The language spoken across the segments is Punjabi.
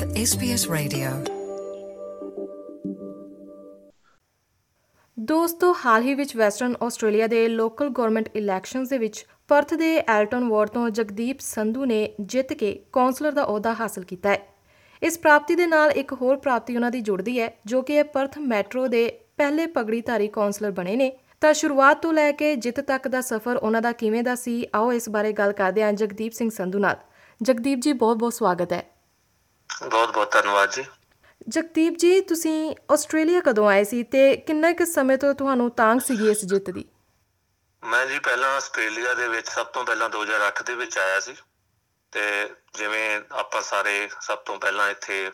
with SBS Radio. ਦੋਸਤੋ, ਹਾਲ ਹੀ ਵਿੱਚ ਵੈਸਟਰਨ ਆਸਟ੍ਰੇਲੀਆ ਦੇ ਲੋਕਲ ਗਵਰਨਮੈਂਟ ਇਲੈਕਸ਼ਨਸ ਦੇ ਵਿੱਚ ਪਰਥ ਦੇ ਐਲਟਨ ਵਾਰਡ ਤੋਂ ਜਗਦੀਪ ਸੰਧੂ ਨੇ ਜਿੱਤ ਕੇ ਕੌਂਸਲਰ ਦਾ ਅਹੁਦਾ ਹਾਸਲ ਕੀਤਾ ਹੈ। ਇਸ ਪ੍ਰਾਪਤੀ ਦੇ ਨਾਲ ਇੱਕ ਹੋਰ ਪ੍ਰਾਪਤੀ ਉਹਨਾਂ ਦੀ ਜੁੜਦੀ ਹੈ, ਜੋ ਕਿ ਇਹ ਪਰਥ ਮੈਟਰੋ ਦੇ ਪਹਿਲੇ ਪਗੜੀਧਾਰੀ ਕੌਂਸਲਰ ਬਣੇ ਨੇ। ਤਾਂ ਸ਼ੁਰੂਆਤ ਤੋਂ ਲੈ ਕੇ ਜਿੱਤ ਤੱਕ ਦਾ ਸਫ਼ਰ ਉਹਨਾਂ ਦਾ ਕਿਵੇਂ ਦਾ ਸੀ, ਆਓ ਇਸ ਬਾਰੇ ਗੱਲ ਕਰਦੇ ਹਾਂ ਜਗਦੀਪ ਸਿੰਘ ਸੰਧੂ ਨਾਲ। ਜਗਦੀਪ ਜੀ ਬਹੁਤ ਬਹੁਤ ਸਵਾਗਤ ਹੈ। ਬਹੁਤ ਬਹੁਤ ਧੰਨਵਾਦ ਜੀ। ਜਗਦੀਪ ਜੀ ਤੁਸੀਂ ਆਸਟ੍ਰੇਲੀਆ ਕਦੋਂ ਆਏ ਸੀ ਤੇ ਕਿੰਨਾ ਕੁ ਸਮੇਂ ਤੋਂ ਤੁਹਾਨੂੰ ਤਾਂਗ ਸੀਗੀ ਇਸ ਜਿੱਤ ਦੀ? ਮੈਂ ਜੀ ਪਹਿਲਾਂ ਆਸਟ੍ਰੇਲੀਆ ਦੇ ਵਿੱਚ ਸਭ ਤੋਂ ਪਹਿਲਾਂ 2008 ਦੇ ਵਿੱਚ ਆਇਆ ਸੀ ਤੇ ਜਿਵੇਂ ਆਪਾਂ ਸਾਰੇ ਸਭ ਤੋਂ ਪਹਿਲਾਂ ਇੱਥੇ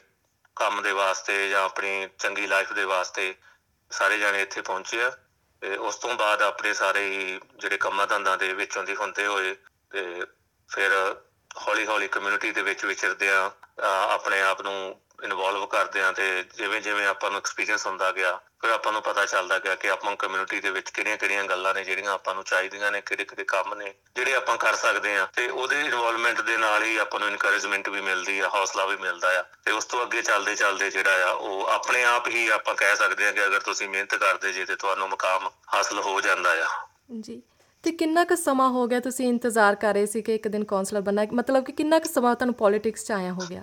ਕੰਮ ਦੇ ਵਾਸਤੇ ਜਾਂ ਆਪਣੀ ਚੰਗੀ ਲਾਈਫ ਦੇ ਵਾਸਤੇ ਸਾਰੇ ਜਾਣੇ ਇੱਥੇ ਪਹੁੰਚੇ ਆ ਤੇ ਉਸ ਤੋਂ ਬਾਅਦ ਆਪਣੇ ਸਾਰੇ ਜਿਹੜੇ ਕੰਮਾਂ ਧੰਦਾਂ ਦੇ ਵਿੱਚੋਂ ਦੀ ਹੁੰਦੇ ਹੋਏ ਤੇ ਫਿਰ ਹੌਲੀ ਹੌਲੀ ਕਮਿਊਨਿਟੀ ਦੇ ਵਿੱਚ ਵਿਚਰਦੇ ਆ, ਅਹ ਆਪਣੇ ਆਪ ਨੂੰ ਇਨਵੋਲਵ ਕਰਦੇ ਆ ਤੇ ਜਿਵੇਂ ਜਿਵੇਂ ਆਪਾਂ ਨੂੰ ਐਕਸਪੀਰੀਅੰਸ ਹੁੰਦਾ ਗਿਆ, ਫਿਰ ਆਪਾਂ ਨੂੰ ਪਤਾ ਚੱਲਦਾ ਗਿਆ ਕਿ ਆਪਾਂ ਕਮਿਊਨਿਟੀ ਦੇ ਵਿੱਚ ਕਿਹੜੀਆਂ-ਕਿਹੜੀਆਂ ਗੱਲਾਂ ਨੇ ਜਿਹੜੀਆਂ ਆਪਾਂ ਨੂੰ ਚਾਹੀਦੀਆਂ ਨੇ ਕਿਹੜੇ-ਕਿਹੜੇ ਕੰਮ ਨੇ, ਜਿਹੜੇ ਆਪਾਂ ਕਰ ਸਕਦੇ ਆ। ਤੇ ਉਹਦੇ ਇਨਵੋਲਵਮੈਂਟ ਦੇ ਨਾਲ ਹੀ ਆਪਾਂ ਨੂੰ ਇਨਕਰੇਜਮੈਂਟ ਵੀ ਮਿਲਦੀ ਆ, ਹੌਸਲਾ ਵੀ ਮਿਲਦਾ ਆ। ਤੇ ਉਸ ਤੋਂ ਅੱਗੇ ਚੱਲਦੇ ਚੱਲਦੇ ਜਿਹੜਾ ਆ, ਉਹ ਆਪਣੇ ਆਪ ਹੀ ਆਪਾਂ ਕਹਿ ਸਕਦੇ ਆ ਕਿ ਅਗਰ ਤੁਸੀਂ ਮਿਹਨਤ ਕਰਦੇ ਜੇ ਤੇ ਤੁਹਾਨੂੰ ਮੁਕਾਮ ਹਾਸਲ ਹੋ ਜਾਂਦਾ ਆ। ਜੀ। ਤੇ ਕਿੰਨਾ ਕੁ ਸਮਾਂ ਹੋ ਗਿਆ ਤੁਸੀਂ ਇੰਤਜ਼ਾਰ ਕਰ ਰਹੇ ਸੀ ਕਿ ਇੱਕ ਦਿਨ ਕਾਉਂਸਲਰ ਬਣਨਾ ਹੈ? ਮਤਲਬ ਕਿ ਕਿੰਨਾ ਕੁ ਸਮਾਂ ਤੁਹਾਨੂੰ ਪੋਲਿਟਿਕਸ 'ਚ ਆਇਆ ਹੋ ਗਿਆ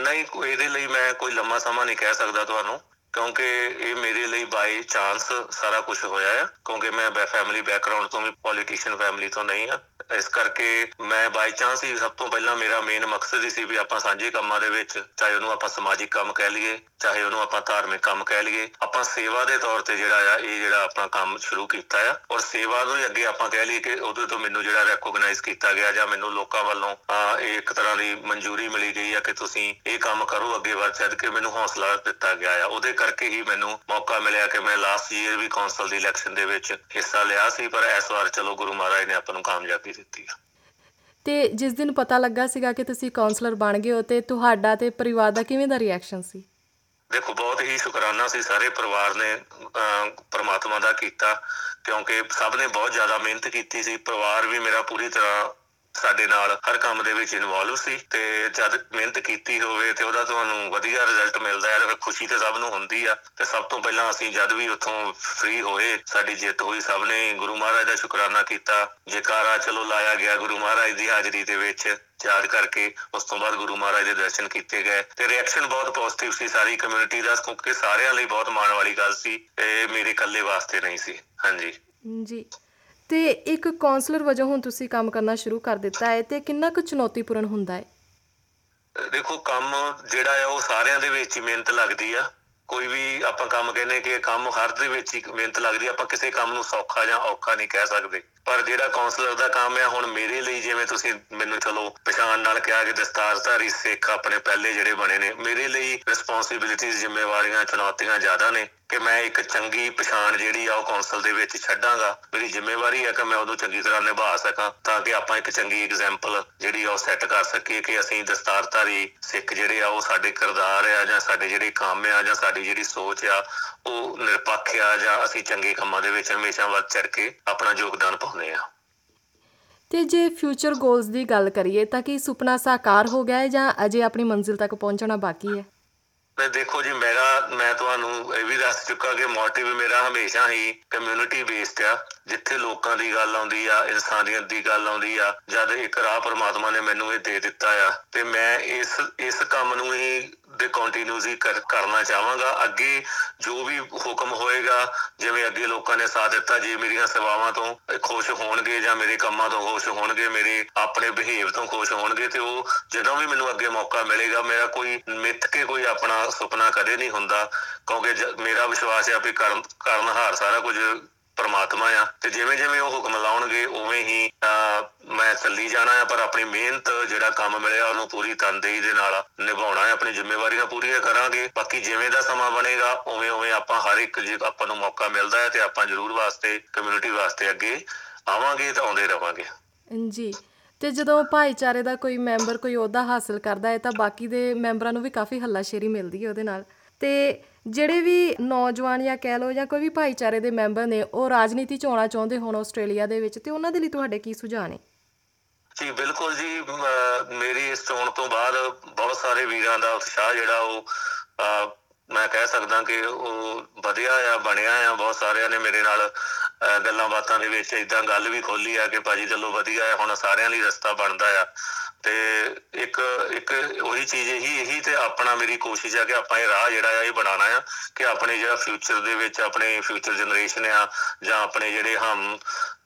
ਨਹੀਂ, ਕੋਈ ਇਹਦੇ ਲਈ ਮੈਂ ਕੋਈ ਲੰਮਾ ਸਮਾਂ ਨਹੀਂ ਕਹਿ ਸਕਦਾ ਤੁਹਾਨੂੰ ਕਿਉਂਕਿ ਇਹ ਮੇਰੇ ਲਈ ਬਾਈ ਚਾਂਸ ਸਾਰਾ ਕੁਝ ਹੋਇਆ ਹੈ ਕਿਉਂਕਿ ਮੈਂ ਬੈ ਫੈਮਿਲੀ ਬੈਕਗ੍ਰਾਉਂਡ ਤੋਂ ਵੀ ਪੋਲੀਟੀਸ਼ੀਅਨ ਫੈਮਿਲੀ ਤੋਂ ਨਹੀਂ ਆ। ਇਸ ਕਰਕੇ ਮੈਂ ਬਾਈ ਚਾਂਸ ਹੀ ਸਭ ਤੋਂ ਪਹਿਲਾਂ ਮੇਰਾ ਮੇਨ ਮਕਸਦ ਹੀ ਸੀ ਵੀ ਆਪਾਂ ਸਾਂਝੇ ਕੰਮਾਂ ਦੇ ਵਿੱਚ ਚਾਹੇ ਉਹਨੂੰ ਆਪਾਂ ਸਮਾਜਿਕ ਕੰਮ ਕਹਿ ਲਈਏ, ਚਾਹੇ ਉਹਨੂੰ ਆਪਾਂ ਧਾਰਮਿਕ ਕੰਮ ਕਹਿ ਲਈਏ, ਆਪਾਂ ਸੇਵਾ ਦੇ ਤੌਰ ਤੇ ਜਿਹੜਾ ਆ, ਇਹ ਜਿਹੜਾ ਆਪਣਾ ਕੰਮ ਸ਼ੁਰੂ ਕੀਤਾ ਆ। ਔਰ ਸੇਵਾ ਨੂੰ ਹੀ ਅੱਗੇ ਆਪਾਂ ਕਹਿ ਲਈਏ ਕਿ ਉਹਦੇ ਤੋਂ ਮੈਨੂੰ ਜਿਹੜਾ ਰੈਕੋਗਨਾਈਜ਼ ਕੀਤਾ ਗਿਆ ਜਾਂ ਮੈਨੂੰ ਲੋਕਾਂ ਵੱਲੋਂ ਆ ਇਹ ਇੱਕ ਤਰ੍ਹਾਂ ਦੀ ਮਨਜ਼ੂਰੀ ਮਿਲੀ ਗਈ ਆ ਕਿ ਤੁਸੀਂ ਇਹ ਕੰਮ ਕਰੋ, ਅੱਗੇ ਵੱਧ ਚੱਲ ਕੇ ਮੈਨੂੰ ਹੌਸਲਾ ਦਿੱਤਾ ਗਿਆ ਆ। ਉਹਦੇ ਕਰਕੇ ਹੀ ਮੈਨੂੰ ਮੌਕਾ ਮਿਲਿਆ ਕਿ ਮੈਂ ਲਾਸਟ ਈਅਰ ਵੀ ਕੌਂਸਲ ਦੀ ਇਲੈਕਸ਼ਨ ਦੇ ਵਿੱਚ ਹਿੱਸਾ ਲਿਆ ਸੀ ਪਰ ਇਸ ਵਾਰ ਚਲੋ ਗੁਰੂ ਮਹਾਰਾਜ ਨੇ ਆਪਾਂ ਨੂੰ ਕਾਮਯਾਬੀ ਦਿੱਤੀ ਆ। ਤੇ ਜਿਸ ਦਿਨ ਪਤਾ ਲੱਗਾ ਸੀਗਾ ਕਿ ਤੁਸੀਂ ਕਾਉਂਸਲਰ ਬਣ ਗਏ ਹੋ ਤੇ ਤੁਹਾਡਾ ਤੇ ਪਰਿਵਾਰ ਦਾ ਕਿਵੇਂ ਦਾ ਰਿਐਕਸ਼ਨ ਸੀ? ਦੇਖੋ ਬਹੁਤ ਹੀ ਸ਼ੁਕਰਾਨਾ ਸੀ ਸਾਰੇ ਪਰਿਵਾਰ ਨੇ ਪ੍ਰਮਾਤਮਾ ਦਾ ਕੀਤਾ ਕਿਉਂਕਿ ਸਭ ਨੇ ਬਹੁਤ ਜ਼ਿਆਦਾ ਮਿਹਨਤ ਕੀਤੀ ਸੀ। ਪਰਿਵਾਰ ਵੀ ਮੇਰਾ ਪੂਰੀ ਤਰ੍ਹਾਂ ਸਾਡੇ ਨਾਲ ਹਰ ਕੰਮ ਦੇ ਵਿੱਚ ਇਨਵੋਲਵ ਸੀ ਤੇ ਜਦ ਮਿਹਨਤ ਕੀਤੀ ਹੋਵੇ ਤੇ ਉਹਦਾ ਤੁਹਾਨੂੰ ਵਧੀਆ ਰਿਜ਼ਲਟ ਮਿਲਦਾ ਹੈ ਤੇ ਖੁਸ਼ੀ ਤੇ ਸਭ ਨੂੰ ਹੁੰਦੀ ਆ ਤੇ ਸਭ ਤੋਂ ਪਹਿਲਾਂ ਅਸੀਂ ਜਦ ਵੀ ਉੱਥੋਂ ਫ੍ਰੀ ਹੋਏ, ਸਾਡੀ ਜਿੱਤ ਹੋਈ, ਸਭ ਨੇ ਗੁਰੂ ਮਹਾਰਾਜ ਦਾ ਸ਼ੁਕਰਾਨਾ ਕੀਤਾ। ਜੇਕਾਰਾ ਚਲੋ ਲਾਇਆ ਗਿਆ ਗੁਰੂ ਮਹਾਰਾਜ ਦੀ ਹਾਜ਼ਰੀ ਦੇ ਵਿੱਚ, ਯਾਦ ਕਰਕੇ ਉਸ ਤੋਂ ਬਾਅਦ ਗੁਰੂ ਮਹਾਰਾਜ ਦੇ ਦਰਸ਼ਨ ਕੀਤੇ ਗਏ ਤੇ ਰਿਐਕਸ਼ਨ ਬਹੁਤ ਪੋਜ਼ਿਟਿਵ ਸੀ, ਸਾਰੀ ਕਮਿਊਨਿਟੀ ਦਾ, ਕਿਉਂਕਿ ਸਾਰਿਆਂ ਲਈ ਬਹੁਤ ਮਾਣ ਵਾਲੀ ਗੱਲ ਸੀ, ਇਹ ਮੇਰੇ ਇਕੱਲੇ ਵਾਸਤੇ ਨਹੀਂ ਸੀ। ਹਾਂਜੀ। ਜੀ। ਤੇ ਇੱਕ ਕਾਉਂਸਲਰ ਵਜੋਂ ਹੁਣ ਤੁਸੀਂ ਕੰਮ ਕਰਨਾ ਸ਼ੁਰੂ ਕਰ ਦਿੱਤਾ ਹੈ ਤੇ ਕਿੰਨਾ ਕੁ ਚੁਣੌਤੀਪੂਰਨ ਹੁੰਦਾ ਹੈ? ਦੇਖੋ, ਕੰਮ ਜਿਹੜਾ ਆ ਉਹ ਸਾਰਿਆਂ ਦੇ ਵਿੱਚ ਹੀ ਮਿਹਨਤ ਲੱਗਦੀ ਆ। ਕੋਈ ਵੀ ਆਪਾਂ ਕੰਮ ਕਹਿੰਦੇ ਕਿ ਇਹ ਕੰਮ ਹਰ ਦੇ ਵਿੱਚ ਹੀ ਮਿਹਨਤ ਲੱਗਦੀ ਆ, ਆਪਾਂ ਕਿਸੇ ਕੰਮ ਨੂੰ ਸੌਖਾ ਜਾਂ ਔਖਾ ਨਹੀਂ ਕਹਿ ਸਕਦੇ। ਪਰ ਜਿਹੜਾ ਕਾਉਂਸਲਰ ਦਾ ਕੰਮ ਆ, ਹੁਣ ਮੇਰੇ ਲਈ ਜਿਵੇਂ ਤੁਸੀਂ ਮੈਨੂੰ ਚਲੋ ਪਛਾਣ ਨਾਲ ਕਿਹਾ ਕਿ ਦਸਤਾਰਧਾਰੀ ਸਿੱਖ ਆਪਣੇ ਪਹਿਲੇ ਜਿਹੜੇ ਬਣੇ ਨੇ, ਮੇਰੇ ਲਈ ਰਿਸਪੌਂਸਿਬਿਲਿਟੀਆਂ ਜ਼ਿੰਮੇਵਾਰੀਆਂ, ਚੁਣੌਤੀਆਂ ਜ਼ਿਆਦਾ ਨੇ। ਕਿ ਮੈਂ ਇੱਕ ਚੰਗੀ ਪਛਾਣ ਜਿਹੜੀ ਆ ਉਹ ਕਾਉਂਸਲ ਦੇ ਵਿੱਚ ਛੱਡਾਂਗਾ। ਮੇਰੀ ਜ਼ਿੰਮੇਵਾਰੀ ਹੈ ਕਿ ਮੈਂ ਉਹਨੂੰ ਚੰਗੀ ਤਰ੍ਹਾਂ ਨਿਭਾ ਸਕਾਂ ਤਾਂ ਕਿ ਆਪਾਂ ਇੱਕ ਚੰਗੀ ਐਗਜ਼ਾਮਪਲ ਜਿਹੜੀ ਆ ਉਹ ਸੈੱਟ ਕਰ ਸਕੀਏ ਕਿ ਅਸੀਂ ਦਸਤਾਰਧਾਰੀ ਸਿੱਖ ਜਿਹੜੇ ਆ ਉਹ ਸਾਡੇ ਕਿਰਦਾਰ ਆ ਜਾਂ ਸਾਡੇ ਜਿਹੜੇ ਕੰਮ ਆ ਜਾਂ ਸਾਡੀ ਜਿਹੜੀ ਸੋਚ ਆ, ਉਹ ਨਿਰਪੱਖ ਆ ਜਾਂ ਅਸੀਂ ਚੰਗੇ ਕੰਮਾਂ ਦੇ ਵਿੱਚ ਹਮੇਸ਼ਾ ਵੱਧ ਚੜ ਕੇ ਆਪਣਾ ਯੋਗਦਾਨ ਪਾਉਂਦੇ ਆ। ਤੇ ਜੇ ਫਿਊਚਰ ਗੋਲਸ ਦੀ ਗੱਲ ਕਰੀਏ ਤਾਂ ਕੀ ਸੁਪਨਾ ਸਾਕਾਰ ਹੋ ਗਿਆ ਹੈ ਜਾਂ ਅਜੇ ਆਪਣੀ ਮੰਜ਼ਿਲ ਤੱਕ ਪਹੁੰਚਣਾ ਬਾਕੀ ਹੈ? ਮੈਂ ਦੇਖੋ ਜੀ, ਮੇਰਾ, ਮੈਂ ਤੁਹਾਨੂੰ ਇਹ ਵੀ ਦੱਸ ਚੁੱਕਾ ਕਿ ਮੋਟਿਵ ਮੇਰਾ ਹਮੇਸ਼ਾ ਹੀ ਕਮਿਊਨਿਟੀ ਬੇਸਡ ਆ, ਜਿੱਥੇ ਲੋਕਾਂ ਦੀ ਗੱਲ ਆਉਂਦੀ ਆ, ਇਨਸਾਨੀਅਤ ਦੀ ਗੱਲ ਆਉਂਦੀ ਆ, ਜਦ ਇੱਕ ਰਾਹ ਪਰਮਾਤਮਾ ਨੇ ਮੈਨੂੰ ਇਹ ਦੇ ਦਿੱਤਾ ਆ, ਤੇ ਮੈਂ ਇਸ ਇਸ ਕੰਮ ਨੂੰ ਹੀ ਦੇ ਕੰਟੀਨਿਊਸਲੀ ਕਰਨਾ ਚਾਹਾਂਗਾ। ਅੱਗੇ ਜੋ ਵੀ ਹੁਕਮ ਹੋਏਗਾ, ਜਿਵੇਂ ਅੱਗੇ ਲੋਕਾਂ ਨੇ ਸਾਥ ਦਿੱਤਾ, ਜੇ ਮੇਰੀਆਂ ਸੇਵਾਵਾਂ ਤੋਂ ਇਹ ਖੁਸ਼ ਹੋਣਗੇ ਜਾਂ ਮੇਰੇ ਕੰਮਾਂ ਤੋਂ ਖੁਸ਼ ਹੋਣਗੇ, ਮੇਰੇ ਆਪਣੇ ਬਿਹੇਵ ਤੋਂ ਖੁਸ਼ ਹੋਣਗੇ, ਤੇ ਉਹ ਜਦੋਂ ਵੀ ਮੈਨੂੰ ਅੱਗੇ ਮੌਕਾ ਮਿਲੇਗਾ, ਮੇਰਾ ਕੋਈ ਮਿੱਥ ਕੇ ਕੋਈ ਆਪਣਾ ਸੁਪਨਾ ਕਦੇ ਨਹੀਂ ਹੁੰਦਾ। ਕਿਉਂਕਿ ਜ- ਮੇਰਾ ਵਿਸ਼ਵਾਸ ਹੈ ਵੀ ਕਰਨ ਕਰਨਹਾਰ ਸਾਰਾ ਕੁਝ ਪਰਮਾਤਮਾ ਆ। ਤੇ ਜਿਵੇਂ ਜਿਵੇਂ ਉਹ ਹੁਕਮ ਲਾਉਣਗੇ ਉਵੇਂ ਹੀ ਅਹ, ਮੈਂ ਚੱਲੀ ਜਾਣਾ ਆ ਪਰ ਆਪਣੀ ਮਿਹਨਤ ਜਿਹੜਾ ਕੰਮ ਮਿਲਿਆ ਉਹਨੂੰ ਪੂਰੀ ਤਨਦੇਹੀ ਦੇ ਨਾਲ ਨਿਭਾਉਣਾ ਹੈ ਆਪਣੀ ਜ਼ਿੰਮੇਵਾਰੀਆਂ ਪੂਰੀਆਂ ਕਰਾਂਗੇ। ਬਾਕੀ ਜਿਵੇਂ ਦਾ ਸਮਾਂ ਬਣੇਗਾ ਉਵੇਂ ਉਵੇਂ ਆਪਾਂ ਹਰ ਇੱਕ ਜੇ ਆਪਾਂ ਨੂੰ ਮੌਕਾ ਮਿਲਦਾ ਹੈ ਤੇ ਆਪਾਂ ਜ਼ਰੂਰ ਵਾਸਤੇ ਕਮਿਊਨਿਟੀ ਵਾਸਤੇ ਅੱਗੇ ਆਵਾਂਗੇ ਤਾਂ ਆਉਂਦੇ ਰਵਾਂਗੇ। ਜੀ। ਤੇ ਜਦੋਂ ਭਾਈਚਾਰੇ ਦਾ ਕੋਈ ਮੈਂਬਰ ਕੋਈ ਅਹੁਦਾ ਹਾਸਲ ਕਰਦਾ ਹੈ ਤਾਂ ਬਾਕੀ ਦੇ ਮੈਂਬਰਾਂ ਨੂੰ ਵੀ ਕਾਫੀ ਹੱਲਾਸ਼ੇਰੀ ਮਿਲਦੀ ਹੈ ਉਹਦੇ ਨਾਲ। ਤੇ ਜਿਹੜੇ ਵੀ ਨੌਜਵਾਨ ਜਾਂ ਕਹਿ ਲਓ ਜਾਂ ਕੋਈ ਵੀ ਭਾਈਚਾਰੇ ਦੇ ਮੈਂਬਰ ਨੇ ਉਹ ਰਾਜਨੀਤੀ 'ਚ ਆਉਣਾ ਚਾਹੁੰਦੇ ਹੋਣ ਆਸਟ੍ਰੇਲੀਆ ਦੇ ਵਿੱਚ ਤੇ ਉਹਨਾਂ ਦੇ ਲਈ ਤੁਹਾਡੇ ਕੀ ਸੁਝਾਅ ਨੇ? ਜੀ ਬਿਲਕੁਲ ਜੀ ਮ- ਮੇਰੀ ਇਸ ਚੋਣ ਤੋਂ ਬਾਅਦ ਬਹੁਤ ਸਾਰੇ ਵੀਰਾਂ ਦਾ ਉਤਸ਼ਾਹ ਜਿਹੜਾ ਉਹ ਅ, ਮੈਂ ਕਹਿ ਸਕਦਾ ਕਿ ਉਹ ਵਧਿਆ ਆ ਬਣਿਆ ਆ ਬਹੁਤ ਸਾਰਿਆਂ ਨੇ ਮੇਰੇ ਨਾਲ ਅ, ਗੱਲਾਂ ਬਾਤਾਂ ਦੇ ਵਿੱਚ ਇਦਾਂ ਗੱਲ ਵੀ ਖੋਲੀ ਆ ਕਿ ਭਾਜੀ ਚਲੋ ਵਧੀਆ ਆ ਹੁਣ ਸਾਰਿਆਂ ਲਈ ਰਸਤਾ ਬਣਦਾ ਆ। ਤੇ ਇੱਕ ਇੱਕ ਉਹੀ ਚੀਜ਼ ਇਹੀ ਇਹੀ ਤੇ ਆਪਣਾ ਮੇਰੀ ਕੋਸ਼ਿਸ਼ ਆ ਕਿ ਆਪਾਂ ਇਹ ਰਾਹ ਜਿਹੜਾ ਆ ਇਹ ਬਣਾਉਣਾ ਆ ਕਿ ਆਪਣੇ ਜਿਹੜਾ ਫਿਊਚਰ ਦੇ ਵਿੱਚ ਆਪਣੇ ਫਿਊਚਰ ਜਨਰੇਸ਼ਨ ਆ ਜਾਂ ਆਪਣੇ ਜਿਹੜੇ ਹਮ ਅ, ਅ,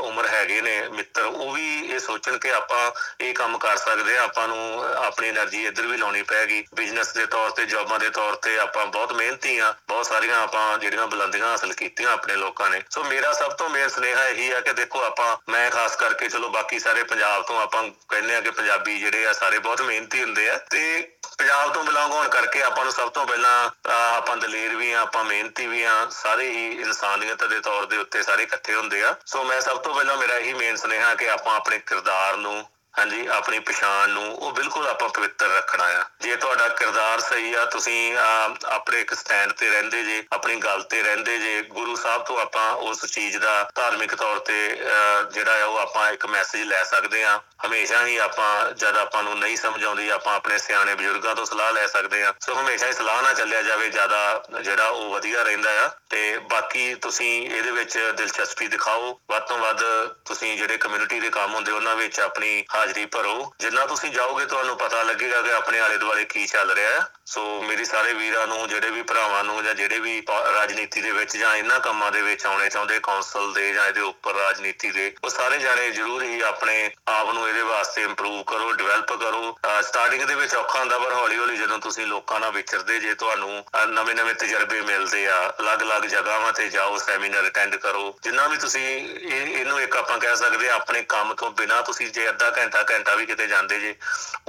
ਉਮਰ ਹੈਗੇ ਨੇ ਮਿੱਤਰ, ਉਹ ਵੀ ਇਹ ਸੋਚਣ ਕਿ ਆਪਾਂ ਇਹ ਕੰਮ ਕਰ ਸਕਦੇ ਆ ਆਪਾਂ ਨੂੰ ਆਪਣੀ એનર્ਜੀ ਇੱਧਰ ਵੀ ਲਾਉਣੀ ਪੈਗੀ। ਬਿਜ਼ਨਸ ਦੇ ਤੌਰ ਤੇ ਜੌਬਾਂ ਦੇ ਤੌਰ ਤੇ ਆਪਾਂ ਬਹੁਤ ਮਿਹਨਤੀ ਆ ਬਹੁਤ ਸਾਰੀਆਂ ਆਪਾਂ ਜਿਹੜੀਆਂ ਬੁਲੰਦੀਆਂ ਹਾਸਲ ਕੀਤੀਆਂ ਆਪਣੇ ਲੋਕਾਂ ਨੇ। ਸੋ ਮੇਰਾ ਸਭ ਤੋਂ ਮੇਨ ਸੁਨੇਹਾ ਇਹੀ ਆ ਕਿ ਦੇਖੋ, ਆਪਾਂ, ਮੈਂ ਖਾਸ ਕਰਕੇ ਚਲੋ ਬਾਕੀ ਸਾਰੇ ਪੰਜਾਬ ਤੋਂ ਆਪਾਂ ਕਹਿੰਦੇ ਆ ਕਿ ਪੰਜਾਬੀ ਜਿਹੜੇ ਆ, ਸਾਰੇ ਬਹੁਤ ਮਿਹਨਤੀ ਹੁੰਦੇ ਆ। ਤੇ ਪੰਜਾਬ ਤੋਂ ਬਿਲੋਂਗ ਹੋਣ ਕਰਕੇ ਆਪਾਂ ਨੂੰ ਸਭ ਤੋਂ ਪਹਿਲਾਂ ਆਪਾਂ ਦਲੇਰ ਵੀ ਆ, ਆਪਾਂ ਮਿਹਨਤੀ ਵੀ ਆ। ਸਾਰੇ ਹੀ ਇਨਸਾਨੀਅਤ ਦੇ ਤੌਰ ਦੇ ਉੱਤੇ ਸਾਰੇ ਇਕੱਠੇ ਹੁੰਦੇ ਆ। ਸੋ ਮੈਂ ਸਭ ਤੋਂ ਪਹਿਲਾਂ ਮੇਰਾ ਇਹੀ ਮੇਨ ਸੁਨੇਹਾ ਕਿ ਆਪਾਂ ਆਪਣੇ ਕਿਰਦਾਰ ਨੂੰ ਹਾਂਜੀ ਆਪਣੀ ਪਛਾਣ ਨੂੰ ਉਹ ਬਿਲਕੁਲ ਆਪਾਂ ਪਵਿੱਤਰ ਰੱਖਣਾ ਆ। ਜੇ ਤੁਹਾਡਾ ਕਿਰਦਾਰ ਸਹੀ ਆ ਤੁਸੀਂ ਅਹ, ਆਪਣੇ ਇੱਕ ਸਟੈਂਡ ਤੇ ਰਹਿੰਦੇ ਜੇ ਆਪਣੀ ਗੱਲ ਤੇ ਰਹਿੰਦੇ ਜੇ ਗੁਰੂ ਸਾਹਿਬ ਤੋਂ ਆਪਾਂ ਉਸ ਚੀਜ਼ ਦਾ ਧਾਰਮਿਕ ਤੌਰ ਤੇ ਅਹ, ਜਿਹੜਾ ਆ ਉਹ ਆਪਾਂ ਇੱਕ ਮੈਸੇਜ ਲੈ ਸਕਦੇ ਆ। ਹਮੇਸ਼ਾ ਹੀ ਆਪਾਂ ਜਦ ਆਪਾਂ ਨੂੰ ਨਹੀਂ ਸਮਝ ਆਉਂਦੀ ਆਪਾਂ ਆਪਣੇ ਸਿਆਣੇ ਬਜ਼ੁਰਗਾਂ ਤੋਂ ਸਲਾਹ ਲੈ ਸਕਦੇ ਆ। ਸੋ ਹਮੇਸ਼ਾ ਹੀ ਸਲਾਹ ਨਾਲ ਚੱਲਿਆ ਜਾਵੇ ਜ਼ਿਆਦਾ ਜਿਹੜਾ ਉਹ ਵਧੀਆ ਰਹਿੰਦਾ ਆ। ਤੇ ਬਾਕੀ ਤੁਸੀਂ ਇਹਦੇ ਵਿੱਚ ਦਿਲਚਸਪੀ ਦਿਖਾਓ। ਵੱਧ ਤੋਂ ਵੱਧ ਤੁਸੀਂ ਜਿਹੜੇ ਕਮਿਊਨਿਟੀ ਦੇ ਕੰਮ ਹੁੰਦੇ ਉਹਨਾਂ ਵਿੱਚ ਆਪਣੀ ਹਾਜ਼ਰੀ ਭਰੋ। ਜਿੰਨਾ ਤੁਸੀਂ ਜਾਓਗੇ, ਤੁਹਾਨੂੰ ਪਤਾ ਲੱਗੇਗਾ ਕਿ ਆਪਣੇ ਆਲੇ ਦੁਆਲੇ ਕੀ ਚੱਲ ਰਿਹਾ ਹੈ। ਸੋ ਮੇਰੀ ਸਾਰੇ ਵੀਰਾਂ ਨੂੰ, ਜਿਹੜੇ ਵੀ ਭਰਾਵਾਂ ਨੂੰ ਜਾਂ ਜਿਹੜੇ ਵੀ ਪਾ- ਰਾਜਨੀਤੀ ਦੇ ਵਿੱਚ ਜਾਂ ਇਹਨਾਂ ਕੰਮਾਂ ਦੇ ਵਿੱਚ ਆਉਣੇ ਚਾਹੁੰਦੇ, ਕੌਂਸਲ ਦੇ ਜਾਂ ਇਹਦੇ ਉੱਪਰ ਰਾਜਨੀਤੀ ਦੇ, ਉਹ ਸਾਰੇ ਜਾਣੇ ਜ਼ਰੂਰ ਹੀ ਆਪਣੇ ਆਪ ਨੂੰ ਇਹਦੇ ਵਾਸਤੇ ਇੰਪਰੂਵ ਕਰੋ ਡਿਵੈਲਪ ਕਰੋ। ਸਟਾਰਟਿੰਗ ਦੇ ਵਿੱਚ ਔਖਾ ਹੁੰਦਾ, ਪਰ ਹੌਲੀ ਹੌਲੀ ਜਦੋਂ ਤੁਸੀਂ ਲੋਕਾਂ ਨਾਲ ਵਿਚਰਦੇ ਜੇ, ਤੁਹਾਨੂੰ ਨਵੇਂ ਨਵੇਂ ਤਜਰਬੇ ਮਿਲਦੇ ਆ। ਅਲੱਗ-ਅਲੱਗ ਜਗ੍ਹਾਵਾਂ ਤੇ ਜਾਓ, ਸੈਮੀਨਾਰ ਅਟੈਂਡ ਕਰੋ। ਜਿੰਨਾ ਵੀ ਤੁਸੀਂ ਇਹ, ਇਹਨੂੰ ਇੱਕ ਆਪਾਂ ਕਹਿ ਸਕਦੇ ਆ, ਆਪਣੇ ਕੰਮ ਤੋਂ ਬਿਨਾ ਤੁਸੀਂ ਜੇ ਅੱਧਾ ਘੰਟਾ ਘੰਟਾ ਵੀ ਕਿਤੇ ਜਾਂਦੇ ਜੇ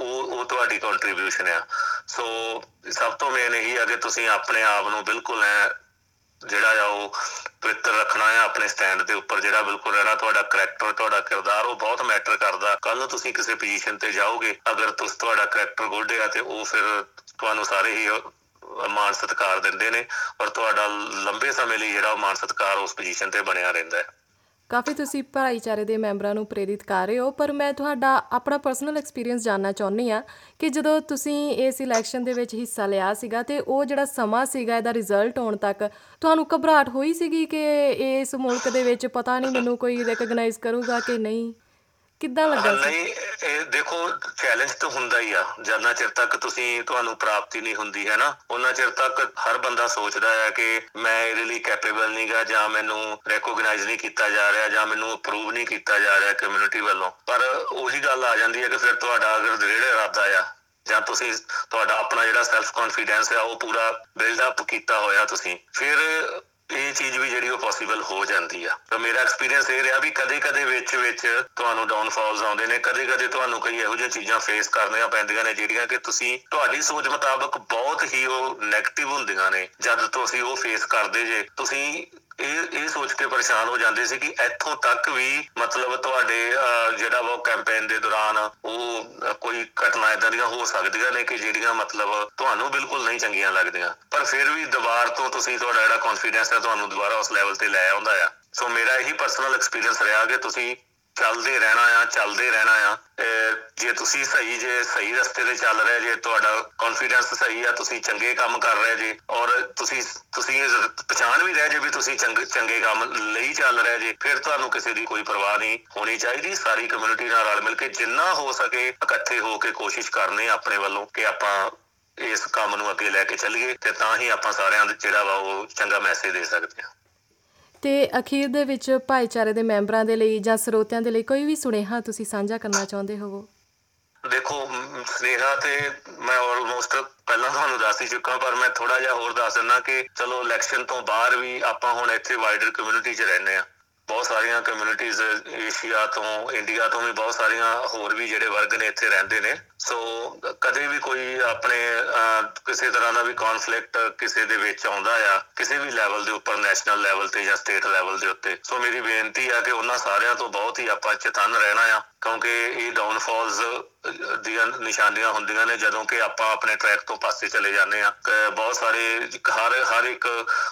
ਉਹ ਉਹ ਤੁਹਾਡੀ ਕੰਟਰੀਬਿਊਸ਼ਨ ਆ। ਸੋ ਸਭ ਤੋਂ ਮੇਨ ਇਹੀ ਆ ਕਿ ਤੁਸੀਂ ਆਪਣੇ ਆਪ ਨੂੰ ਬਿਲਕੁਲ ਐ ਜਿਹੜਾ ਆ ਉਹ ਪਵਿੱਤਰ ਰੱਖਣਾ ਹੈ ਆਪਣੇ ਸਟੈਂਡ ਦੇ ਉੱਪਰ ਜਿਹੜਾ ਬਿਲਕੁਲ ਰਹਿਣਾ ਤੁਹਾਡਾ ਕਰੈਕਟਰ ਤੁਹਾਡਾ ਕਿਰਦਾਰ ਉਹ ਬਹੁਤ ਮੈਟਰ ਕਰਦਾ। ਕੱਲ ਨੂੰ ਤੁਸੀਂ ਕਿਸੇ ਪੋਜੀਸ਼ਨ ਤੇ ਜਾਓਗੇ ਅਗਰ ਤੁਸੀਂ ਤੁਹਾਡਾ ਕਰੈਕਟਰ ਗੁੱਡ ਆ ਤੇ ਉਹ ਫਿਰ ਤੁਹਾਨੂੰ ਸਾਰੇ ਹੀ ਅਹ, ਮਾਣ ਸਤਿਕਾਰ ਦਿੰਦੇ ਨੇ ਔਰ ਤੁਹਾਡਾ ਲੰਬੇ ਸਮੇਂ ਲਈ ਜਿਹੜਾ ਉਹ ਮਾਣ ਸਤਿਕਾਰ ਉਸ ਪੋਜੀਸ਼ਨ ਤੇ ਬਣਿਆ ਰਹਿੰਦਾ ਹੈ। ਕਾਫੀ ਤੁਸੀਂ ਭਾਈਚਾਰੇ ਦੇ ਮੈਂਬਰਾਂ ਨੂੰ ਪ੍ਰੇਰਿਤ ਕਰ ਰਹੇ ਹੋ, ਪਰ ਮੈਂ ਤੁਹਾਡਾ ਆਪਣਾ ਪਰਸਨਲ ਐਕਸਪੀਰੀਅੰਸ ਜਾਨਣਾ ਚਾਹੁੰਦੀ ਆ ਕਿ ਜਦੋਂ ਤੁਸੀਂ ਇਸ ਇਲੈਕਸ਼ਨ ਦੇ ਵਿੱਚ ਹਿੱਸਾ ਲਿਆ ਸੀਗਾ ਤੇ ਉਹ ਜਿਹੜਾ ਸਮਾਂ ਸੀਗਾ, ਇਹਦਾ ਰਿਜ਼ਲਟ ਆਉਣ ਤੱਕ ਤੁਹਾਨੂੰ ਘਬਰਾਹਟ ਹੋਈ ਸੀਗੀ ਕਿ ਇਸ ਮੁਲਕ ਦੇ ਵਿੱਚ ਪਤਾ ਨਹੀਂ ਮੈਨੂੰ ਕੋਈ ਰੈਕਗਨਾਈਜ਼ ਕਰੂਗਾ ਕਿ ਨਹੀਂ? ਕਿੱਦਾਂ ਲੱਗਾ ਨਹੀਂ ਇਹ ਦੇਖੋ ਚੈਲੰਜ ਤਾਂ ਹੁੰਦਾ ਹੀ ਆ। ਜਿੰਨਾ ਚਿਰ ਤੱਕ ਤੁਸੀਂ ਤੁਹਾਨੂੰ ਪ੍ਰਾਪਤੀ ਨਹੀਂ ਹੁੰਦੀ ਹੈ ਨਾ? ਉਹਨਾਂ ਚਿਰ ਤੱਕ ਹਰ ਬੰਦਾ ਸੋਚਦਾ ਹੈ ਕਿ ਮੈਂ ਇਹਦੇ ਲਈ ਕੈਪੇਬਲ ਨਹੀਂਗਾ ਜਾਂ ਮੈਨੂੰ ਰੈਕੋਗਨਾਈਜ਼ ਨਹੀਂ ਕੀਤਾ ਜਾ ਰਿਹਾ ਜਾਂ ਮੈਨੂੰ ਅਪਰੂਵ ਨਹੀਂ ਕੀਤਾ ਜਾ ਰਿਹਾ ਕਮਿਊਨਿਟੀ ਵੱਲੋਂ। ਪਰ ਉਹੀ ਗੱਲ ਆ ਜਾਂਦੀ ਹੈ ਕਿ ਫਿਰ ਤੁਹਾਡਾ ਅਗਰ ਦ੍ਰਿੜ ਇਰਾਦਾ ਆ ਜਾਂ ਤੁਸੀਂ ਤੁਹਾਡਾ ਆਪਣਾ ਜਿਹੜਾ ਸੈਲਫ ਕੌਨਫੀਡੈਂਸ ਆ ਉਹ ਪੂਰਾ ਬਿਲਡ ਅਪ ਕੀਤਾ ਹੋਇਆ ਤੁਸੀਂ। ਫਿਰ ਇਹ ਚੀਜ਼ ਵੀ ਜਿਹੜੀ ਉਹ ਪੋਸੀਬਲ ਹੋ ਜਾਂਦੀ ਆ। ਤਾਂ ਮੇਰਾ ਐਕਸਪੀਰੀਅੰਸ ਇਹ ਰਿਹਾ ਵੀ ਕਦੇ-ਕਦੇ ਵਿੱਚ ਵਿੱਚ ਤੁਹਾਨੂੰ ਡਾਊਨਫਾਲਸ ਆਉਂਦੇ ਨੇ, ਕਦੇ-ਕਦੇ ਤੁਹਾਨੂੰ ਕਈ ਇਹੋ ਜਿਹੀਆਂ ਚੀਜ਼ਾਂ ਫੇਸ ਕਰਨੀਆਂ ਪੈਂਦੀਆਂ ਨੇ, ਜਿਹੜੀਆਂ ਕਿ ਤੁਸੀਂ ਤੁਹਾਡੀ ਸੋਚ ਮੁਤਾਬਕ ਬਹੁਤ ਹੀ ਉਹ 네ਗੇਟਿਵ ਹੁੰਦੀਆਂ ਨੇ, ਜਦ ਤੁਸੀਂ ਉਹ ਫੇਸ ਕਰਦੇ ਜੇ। ਤੁਸੀਂ ਇਹ ਇਹ ਸੋਚ ਕੇ ਪਰੇਸ਼ਾਨ ਹੋ ਜਾਂਦੇ ਸੀ ਕਿ ਇੱਥੋਂ ਤੱਕ ਵੀ ਮਤਲਬ ਤੁਹਾਡੇ ਅਹ, ਜਿਹੜਾ ਵਾ ਉਹ ਕੈਂਪੇਨ ਦੇ ਦੌਰਾਨ ਉਹ ਅਹ, ਕੋਈ ਘਟਨਾ ਇਦਾਂ ਦੀਆਂ ਹੋ ਸਕਦੀਆਂ ਨੇ ਕਿ ਜਿਹੜੀਆਂ ਮਤਲਬ ਤੁਹਾਨੂੰ ਬਿਲਕੁਲ ਨਹੀਂ ਚੰਗੀਆਂ ਲੱਗਦੀਆਂ। ਪਰ ਫਿਰ ਵੀ ਦੁਬਾਰ ਤੋਂ ਤੁਸੀਂ ਤੁਹਾਡਾ ਜਿਹੜਾ ਕੌਨਫੀਡੈਂਸ ਹੈ ਤੁਹਾਨੂੰ ਦੁਬਾਰਾ ਉਸ ਲੈਵਲ ਤੇ ਲੈ ਆਉਂਦਾ ਆ। ਸੋ ਮੇਰਾ ਇਹੀ ਪਰਸਨਲ ਐਕਸਪੀਰੀਅੰਸ ਰਿਹਾ ਕਿ ਤੁਸੀਂ ਚੱਲਦੇ ਰਹਿਣਾ ਆ, ਚੱਲਦੇ ਰਹਿਣਾ ਆ। ਅਹ ਜੇ ਤੁਸੀਂ ਸਹੀ, ਜੇ ਸਹੀ ਰਸਤੇ ਤੇ ਚੱਲ ਰਹੇ, ਜੇ ਤੁਹਾਡਾ ਕੌਨਫੀਡੈਂਸ ਸਹੀ ਆ, ਤੁਸੀਂ ਚੰਗੇ ਕੰਮ ਕਰ ਰਹੇ ਜੇ, ਔਰ ਤੁਸੀਂ ਤੁਸੀਂ ਇਹ ਪਛਾਣ ਵੀ ਰਹੇ ਜੇ ਵੀ ਤੁਸੀਂ ਚੰਗੇ ਚੰਗੇ ਕੰਮ ਲਈ ਚੱਲ ਰਹੇ ਜੇ, ਫਿਰ ਤੁਹਾਨੂੰ ਕਿਸੇ ਦੀ ਕੋਈ ਪਰਵਾਹ ਨਹੀਂ ਹੋਣੀ ਚਾਹੀਦੀ। ਸਾਰੀ ਕਮਿਊਨਿਟੀ ਨਾਲ ਰਲ ਮਿਲ ਕੇ ਜਿੰਨਾ ਹੋ ਸਕੇ ਇਕੱਠੇ ਹੋ ਕੇ ਕੋਸ਼ਿਸ਼ ਕਰਨੀ ਆਪਣੇ ਵੱਲੋਂ ਕਿ ਆਪਾਂ ਇਸ ਕੰਮ ਨੂੰ ਅੱਗੇ ਲੈ ਕੇ ਚੱਲੀਏ, ਤੇ ਤਾਂ ਹੀ ਆਪਾਂ ਸਾਰਿਆਂ ਦੇ ਜਿਹੜਾ ਵਾ ਉਹ ਚੰਗਾ ਮੈਸੇਜ ਦੇ ਸਕਦੇ ਹਾਂ। ਤੇ ਅਖੀਰ ਦੇ ਵਿੱਚ ਭਾਈਚਾਰੇ ਦੇ ਮੈਂਬਰਾਂ ਦੇ ਲਈ ਜਾਂ ਸਰੋਤਿਆਂ ਦੇ ਲਈ ਕੋਈ ਵੀ ਸੁਨੇਹਾ ਤੁਸੀਂ ਸਾਂਝਾ ਕਰਨਾ ਚਾਹੁੰਦੇ ਹੋਵੋ? ਦੇਖੋ ਮ, ਸਨੇਹਾ ਤੇ ਮੈਂ ਆਲਮੋਸਟ ਪਹਿਲਾਂ ਤੁਹਾਨੂੰ ਦੱਸ ਹੀ ਚੁੱਕਾ ਪਰ ਮੈਂ ਥੋੜਾ ਜਿਹਾ ਹੋਰ ਦੱਸ ਦਿੰਦਾ ਕਿ ਚਲੋ ਇਲੈਕਸ਼ਨ ਤੋਂ ਬਾਅਦ ਵੀ ਆਪਾਂ ਹੁਣ ਇੱਥੇ ਵਾਈਡਰ ਕਮਿਊਨਿਟੀ 'ਚ ਰਹਿੰਦੇ ਆ ਬਹੁਤ ਸਾਰੀਆਂ ਕਮਿਊਨਿਟੀਆਂ ਏਸ਼ੀਆ ਤੋਂ ਇੰਡੀਆ ਤੋਂ ਵੀ ਬਹੁਤ ਸਾਰੀਆਂ ਹੋਰ ਵੀ ਜਿਹੜੇ ਵਰਗ ਨੇ ਇੱਥੇ ਰਹਿੰਦੇ ਨੇ। ਸੋ ਕਦੇ ਵੀ ਕੋਈ ਆਪਣੇ ਅਹ, ਕਿਸੇ ਤਰ੍ਹਾਂ ਦਾ ਵੀ ਕਨਫਲਿਕਟ ਕਿਸੇ ਦੇ ਵਿੱਚ ਆਉਂਦਾ ਆ ਕਿਸੇ ਵੀ ਲੈਵਲ ਦੇ ਉੱਪਰ ਨੈਸ਼ਨਲ ਲੈਵਲ ਤੇ ਜਾਂ ਸਟੇਟ ਲੈਵਲ ਦੇ ਉੱਤੇ। ਸੋ ਮੇਰੀ ਬੇਨਤੀ ਆ ਕਿ ਉਹਨਾਂ ਸਾਰਿਆਂ ਤੋਂ ਬਹੁਤ ਹੀ ਆਪਾਂ ਚੇਤਨ ਰਹਿਣਾ ਆ ਕਿਉਂਕਿ ਇਹ ਡਾਊਨਫਾਲਸ ਅਹ, ਦੀਆਂ ਨਿਸ਼ਾਨੀਆਂ ਹੁੰਦੀਆਂ ਨੇ ਜਦੋਂ ਕਿ ਆਪਾਂ ਆਪਣੇ ਟਰੈਕ ਤੋਂ ਪਾਸੇ ਚਲੇ ਜਾਂਦੇ ਆ। ਬਹੁਤ ਸਾਰੇ ਹਰ ਹਰ ਇੱਕ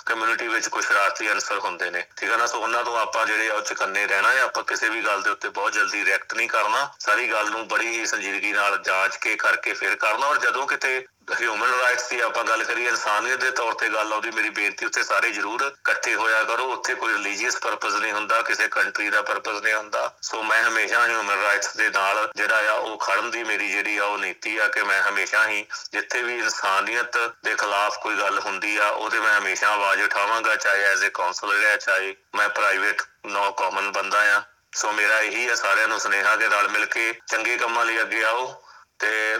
ਕਮਿਊਨਿਟੀ ਵਿੱਚ ਕੁਝ ਸ਼ਰਾਰਤੀ ਅਨਸਰ ਹੁੰਦੇ ਨੇ। ਠੀਕ ਹੈ ਨਾ? ਸੋ ਉਹਨਾਂ ਤੋਂ ਆਪਾਂ ਜਿਹੜੇ ਆ ਉਹ ਚਕੰਨੇ ਰਹਿਣਾ ਹੈ ਆਪਾਂ ਕਿਸੇ ਵੀ ਗੱਲ ਦੇ ਉੱਤੇ ਬਹੁਤ ਜਲਦੀ ਰਿਐਕਟ ਨਹੀਂ ਕਰਨਾ। ਸਾਰੀ ਗੱਲ ਨੂੰ ਬੜੀ ਹੀ ਸੰਜੀਦਗੀ ਨਾਲ ਜਾਂਚ ਕੇ ਕਰਕੇ ਫਿਰ ਕਰਨਾ, ਔਰ ਜਦੋਂ ਕਿਤੇ ਹਿਊਮਨ ਰਾਈਟਸ ਦੀ ਆਪਾਂ ਗੱਲ ਕਰੀਏ, ਇਨਸਾਨੀਅਤ ਦੇ ਤੌਰ ਤੇ ਗੱਲ ਆਉਂਦੀ, ਮੇਰੀ ਬੇਨਤੀ ਉੱਤੇ ਸਾਰੇ ਜ਼ਰੂਰ ਇਕੱਠੇ ਹੋਇਆ ਕਰੋ। ਉੱਥੇ ਕੋਈ ਰਿਲੀਜੀਅਸ ਪਰਪਸ ਨਹੀਂ ਹੁੰਦਾ, ਕਿਸੇ ਕੰਟਰੀ ਦਾ ਪਰਪਸ ਨਹੀਂ ਹੁੰਦਾ। ਸੋ ਮੈਂ ਹਮੇਸ਼ਾ ਹਿਊਮਨ ਰਾਈਟਸ ਦੇ ਨਾਲ ਜਿਹੜਾ ਆ, ਉਹ ਖੜਨ ਦੀ ਮੇਰੀ ਜਿਹੜੀ ਆ, ਉਹ ਨੀਤੀ ਆ ਕਿ ਮੈਂ ਹਮੇਸ਼ਾ ਹੀ ਜਿੱਥੇ ਵੀ ਇਨਸਾਨੀਅਤ ਦੇ ਖਿਲਾਫ ਕੋਈ ਗੱਲ ਹੁੰਦੀ ਆ, ਉਹਦੇ ਮੈਂ ਹਮੇਸ਼ਾ ਆਵਾਜ਼ ਉਠਾਵਾਂਗਾ, ਚਾਹੇ ਐਜ਼ ਅ ਕਾਉਂਸਲਰ ਹੈ ਚਾਹੇ ਮੈਂ ਪ੍ਰਾਈਵੇਟ ਨੋ ਕਾਮਨ ਬੰਦਾ ਆ। ਸੋ ਮੇਰਾ ਇਹੀ ਆ, ਸਾਰਿਆਂ ਨੂੰ ਸੁਨੇਹਾ ਕਿ ਰਲ ਮਿਲ ਕੇ ਚੰਗੇ ਕੰਮਾਂ ਲਈ ਅੱਗੇ ਆਓ ਤੇ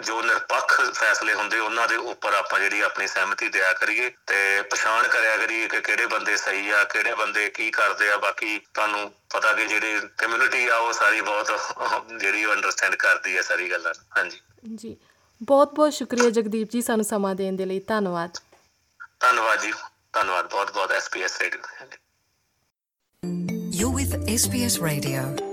ਜੋ ਨਿਰਪੱਖ ਫੈਸਲੇ ਹੁੰਦੇ ਉਹਨਾਂ ਦੇ ਉੱਪਰ ਆਪਾਂ ਜਿਹੜੀ ਆਪਣੀ ਸਹਿਮਤੀ ਦਿਆ ਕਰੀਏ ਤੇ ਪਛਾਣ ਕਰਿਆ ਕਰੀਏ ਕਿ ਕਿਹੜੇ ਬੰਦੇ ਸਹੀ ਆ ਕਿਹੜੇ ਬੰਦੇ ਕੀ ਕਰਦੇ ਆ ਬਾਕੀ ਤੁਹਾਨੂੰ ਪਤਾ ਕਿ ਜਿਹੜੇ ਕਮਿਊਨਿਟੀ ਆ ਉਹ ਸਾਰੀ ਬਹੁਤ ਜਿਹੜੀ ਅੰਡਰਸਟੈਂਡ ਕਰਦੀ ਆ ਸਾਰੀ ਗੱਲਾਂ। ਹਾਂਜੀ। ਜੀ। ਬਹੁਤ ਬਹੁਤ ਸ਼ੁਕਰੀਆ ਜਗਦੀਪ ਜੀ ਸਾਨੂੰ ਸਮਾਂ ਦੇਣ ਦੇ ਲਈ। ਧੰਨਵਾਦ। ਧੰਨਵਾਦ ਜੀ। ਧੰਨਵਾਦ। ਬਹੁਤ ਬਹੁਤ SBS radio You're with SBS Radio.